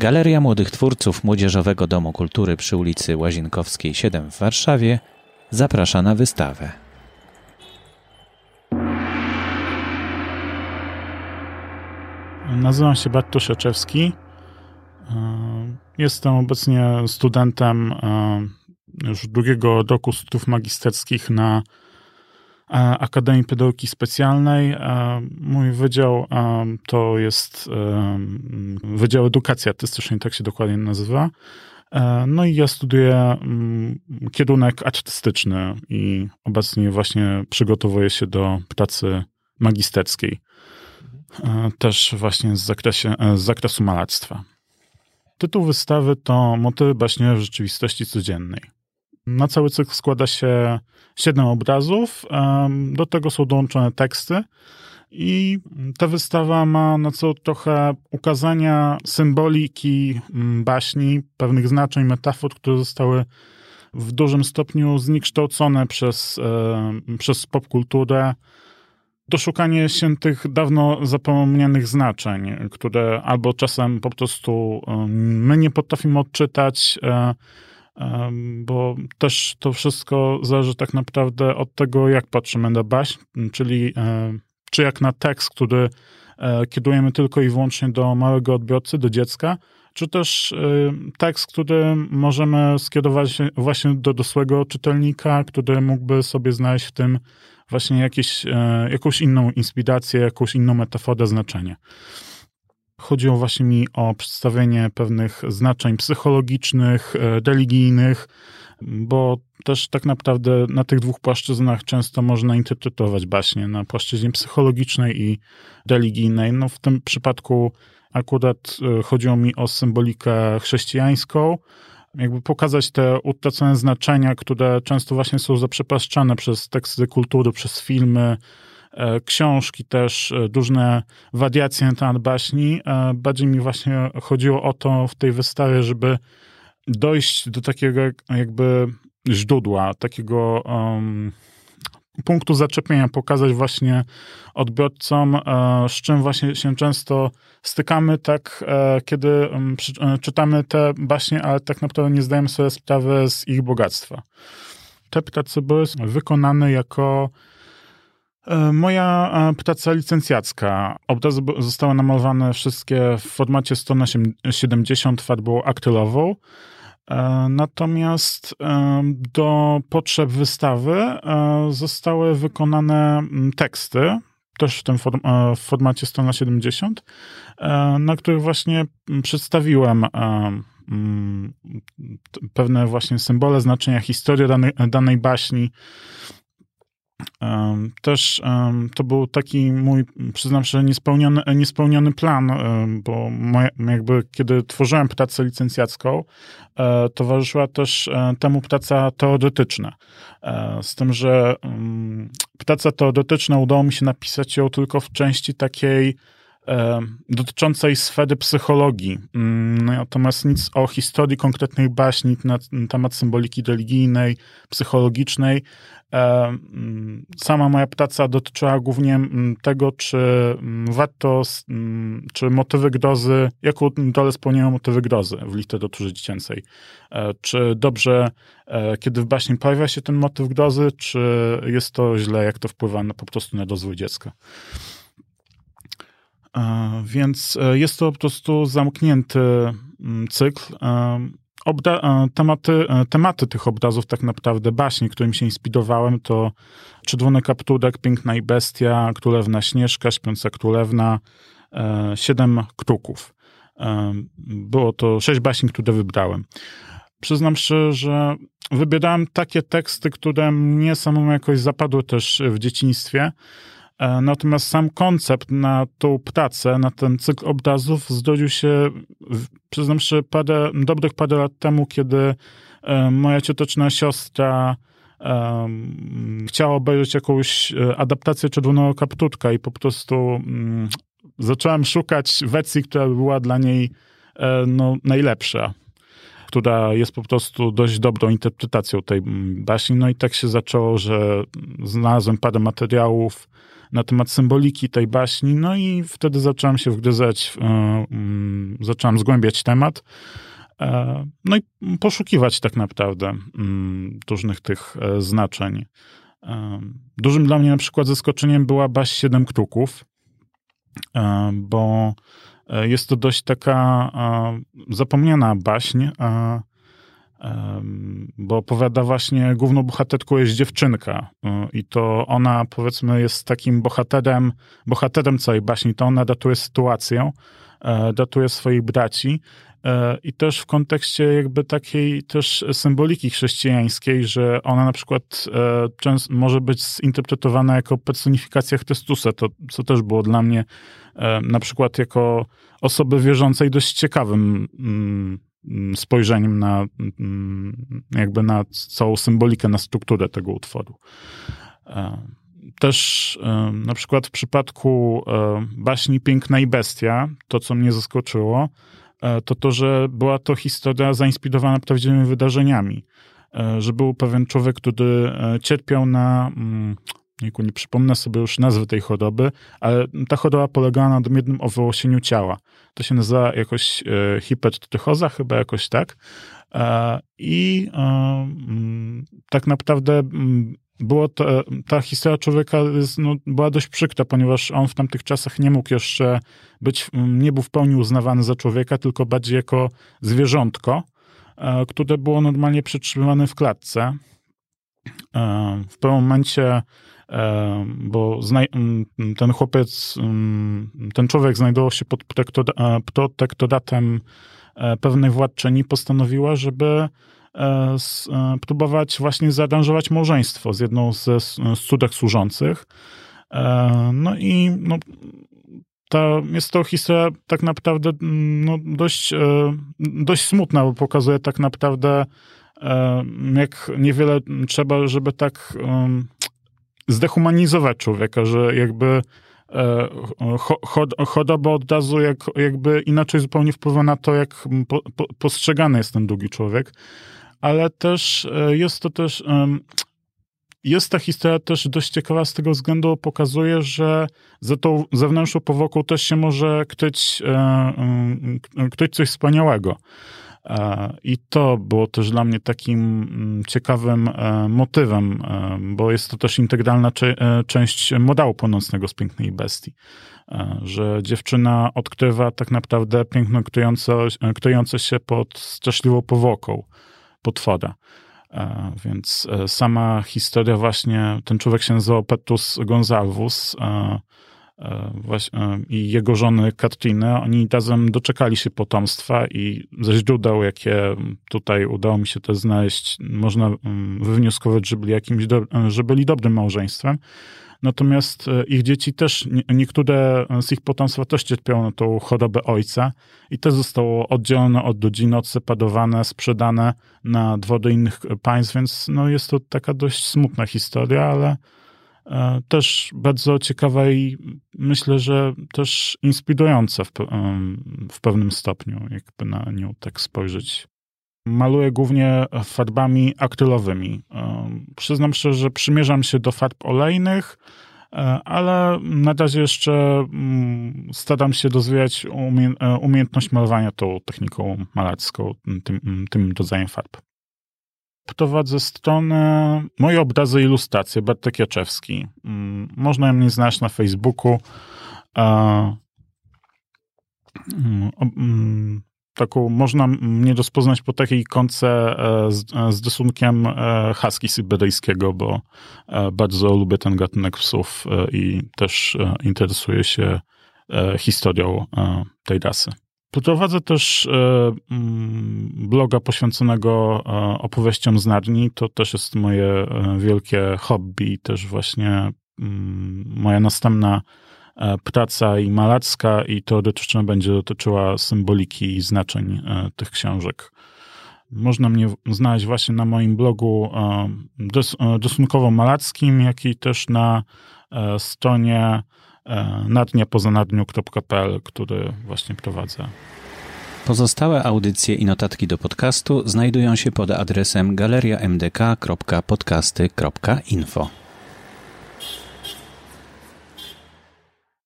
Galeria Młodych Twórców Młodzieżowego Domu Kultury przy ulicy Łazienkowskiej 7 w Warszawie zaprasza na wystawę. Nazywam się Bartosz Jaczewski. Jestem obecnie studentem e, już drugiego roku studiów magisterskich na Akademii Pedagogiki Specjalnej. E, mój wydział to jest Wydział Edukacji Artystycznej, tak się dokładnie nazywa. No i ja studiuję kierunek artystyczny i obecnie właśnie przygotowuję się do pracy magisterskiej. Też właśnie z, zakresie, z zakresu malarstwa. Tytuł wystawy to Motywy baśniowe w rzeczywistości codziennej. Na cały cykl składa się siedem obrazów, do tego są dołączone teksty. I ta wystawa ma na celu trochę ukazania symboliki mm, baśni, pewnych znaczeń, metafor, które zostały w dużym stopniu zniekształcone przez, przez popkulturę, doszukanie się tych dawno zapomnianych znaczeń, które albo czasem po prostu my nie potrafimy odczytać, e, bo też to wszystko zależy tak naprawdę od tego, jak patrzymy na baśń, czyli e, czy jak na tekst, który kierujemy tylko i wyłącznie do małego odbiorcy, do dziecka, czy też tekst, który możemy skierować właśnie do dorosłego czytelnika, który mógłby sobie znaleźć w tym właśnie jakieś, e, jakąś inną inspirację, jakąś inną metaforę, znaczenie. Chodziło właśnie mi o przedstawienie pewnych znaczeń psychologicznych, e, religijnych, bo też tak naprawdę na tych dwóch płaszczyznach często można interpretować baśnie, na płaszczyźnie psychologicznej i religijnej. No w tym przypadku akurat e, chodziło mi o symbolikę chrześcijańską, jakby pokazać te utracone znaczenia, które często właśnie są zaprzepaszczane przez teksty kultury, przez filmy, książki też, e, różne wariacje na temat baśni. E, bardziej mi właśnie chodziło o to w tej wystawie, żeby dojść do takiego jakby źródła, takiego um, punktu zaczepienia, pokazać właśnie odbiorcom, e, z czym właśnie się często stykamy, tak, e, kiedy e, czytamy te baśnie, ale tak naprawdę nie zdajemy sobie sprawy z ich bogactwa. Te prace były wykonane jako Moja praca licencjacka. Obrazy zostały namalowane wszystkie w formacie 170 farbą akrylową. E, natomiast e, do potrzeb wystawy e, zostały wykonane teksty, też w tym w formacie 100 na 70, na których właśnie przedstawiłem pewne właśnie symbole, znaczenia, historię danej, danej baśni, też to był taki mój, przyznam się, niespełniony, niespełniony plan, bo jakby kiedy tworzyłem pracę licencjacką, e, towarzyszyła też e, temu praca teoretyczna. E, z tym, że praca teoretyczna udało mi się napisać ją tylko w części takiej dotyczącej sfery psychologii. Mm, natomiast nic o historii konkretnych baśni na temat symboliki religijnej, psychologicznej. Mm, sama moja praca dotyczyła głównie mm, tego, czy warto, czy motywy grozy, jaką rolę spełniają motywy grozy w literaturze dziecięcej. E, czy dobrze, e, kiedy w baśni pojawia się ten motyw grozy, czy jest to źle, jak to wpływa na, po prostu na rozwój dziecka. E, więc e, jest to po prostu zamknięty mm, cykl. E, obra tematy, tematy tych obrazów, tak naprawdę baśnie, którym się inspirowałem, to Czerwony kapturek, Piękna i Bestia, Królewna Śnieżka, Śpiąca Królewna, Siedem Kruków. Było to sześć baśni, które wybrałem. Przyznam szczerze, że wybierałem takie teksty, które mnie samemu jakoś zapadły też w dzieciństwie. E, natomiast sam koncept na tą pracę, na ten cykl obrazów zrodził się, przyznam się, parę, dobrych parę lat temu, kiedy e, moja cioteczna siostra um, chciała obejrzeć jakąś adaptację Czerwonego Kaptutka i po prostu um, zacząłem szukać wersji, która była dla niej no, najlepsza która jest po prostu dość dobrą interpretacją tej baśni. No i tak się zaczęło, że znalazłem parę materiałów na temat symboliki tej baśni, no i wtedy zacząłem się wgryzać, mm, zacząłem zgłębiać temat. No i poszukiwać tak naprawdę mm, różnych tych znaczeń. Dużym dla mnie na przykład zaskoczeniem była baś Siedem Kruków, bo jest to dość taka zapomniana baśń, bo opowiada właśnie, główną bohaterką jest dziewczynka y, i to ona powiedzmy jest takim bohaterem, bohaterem całej baśni, to ona datuje sytuację, e, datuje swoich braci e, i też w kontekście jakby takiej też symboliki chrześcijańskiej, że ona na przykład e, często może być zinterpretowana jako personifikacja Chrystusa, to co też było dla mnie na przykład jako osoby wierzącej dość ciekawym mm, spojrzeniem na mm, jakby na całą symbolikę, na strukturę tego utworu. E, też e, na przykład w przypadku e, baśni Piękna i Bestia, to co mnie zaskoczyło, to to, że była to historia zainspirowana prawdziwymi wydarzeniami. Że był pewien człowiek, który cierpiał na Niku, nie przypomnę sobie już nazwy tej choroby, ale ta choroba polegała na nadmiernym owołosieniu ciała. To się nazywa jakoś e, hipertychoza, chyba jakoś tak. E, I e, mm, tak naprawdę mm, było to, ta historia człowieka no, była dość przykra, ponieważ on w tamtych czasach nie mógł jeszcze być, mm, nie był w pełni uznawany za człowieka, tylko bardziej jako zwierzątko, e, które było normalnie przytrzymywane w klatce. E, w pewnym momencie bo ten chłopiec, ten człowiek znajdował się pod e, protektoratem e, pewnej władczyni, postanowiła, żeby e, próbować właśnie zaaranżować małżeństwo z jedną ze cudek służących. No i no, ta, jest to historia tak naprawdę no, dość, dość smutna, bo pokazuje tak naprawdę, jak niewiele trzeba, żeby tak zdehumanizować człowieka, że jakby e, choroba od razu jak, jakby inaczej zupełnie wpływa na to, jak po, po, postrzegany jest ten drugi człowiek, ale też e, jest to też jest ta historia też dość ciekawa z tego względu, pokazuje, że za tą zewnętrzną powłoką też się może kryć, e, kryć coś wspaniałego. E, I to było też dla mnie takim mm, ciekawym e, motywem, e, bo jest to też integralna część modału północnego z Pięknej Bestii, że dziewczyna odkrywa tak naprawdę piękno kryjące, kryjące się pod straszliwą powłoką potwora. Więc sama historia właśnie, ten człowiek się nazywał Petrus Gonzalvus, i jego żony Katriny, oni razem doczekali się potomstwa i ze źródeł, jakie tutaj udało mi się to znaleźć, można wywnioskować, że byli jakimś, do, że byli dobrym małżeństwem. Natomiast e, ich dzieci też, niektóre z ich potomstwa też cierpiało na tą chorobę ojca i też zostało oddzielone od rodziny, odseparowane, sprzedane na dwory innych państw, więc no jest to taka dość smutna historia, ale E, też bardzo ciekawa i myślę, że też inspirująca w, w pewnym stopniu, jakby na nią tak spojrzeć. Maluję głównie farbami akrylowymi. E, przyznam szczerze, że przymierzam się do farb olejnych, e, ale na razie jeszcze mm, staram się rozwijać umiejętność malowania tą techniką malarską, tym, tym rodzajem farb prowadzę stronę Moje obrazy ilustracje, Bartek Jaczewski. Mm, można mnie znaleźć na Facebooku. Mm, mm, taką, można mnie rozpoznać po takiej ikonce e, z, e, z rysunkiem e, husky syberyjskiego, bo bardzo lubię ten gatunek psów i też interesuję się historią tej rasy. Prowadzę też e, mm, bloga poświęconego e, opowieściom z Narni. To też jest moje e, wielkie hobby, też właśnie mm, moja następna praca i malacka i teoretycznie będzie dotyczyła symboliki i znaczeń tych książek. Można mnie znaleźć właśnie na moim blogu rysunkowo-malackim, jak i też na stronie nadniapozanadniu.pl, który właśnie prowadzę. Pozostałe audycje i notatki do podcastu znajdują się pod adresem galeriamdk.podcasty.info.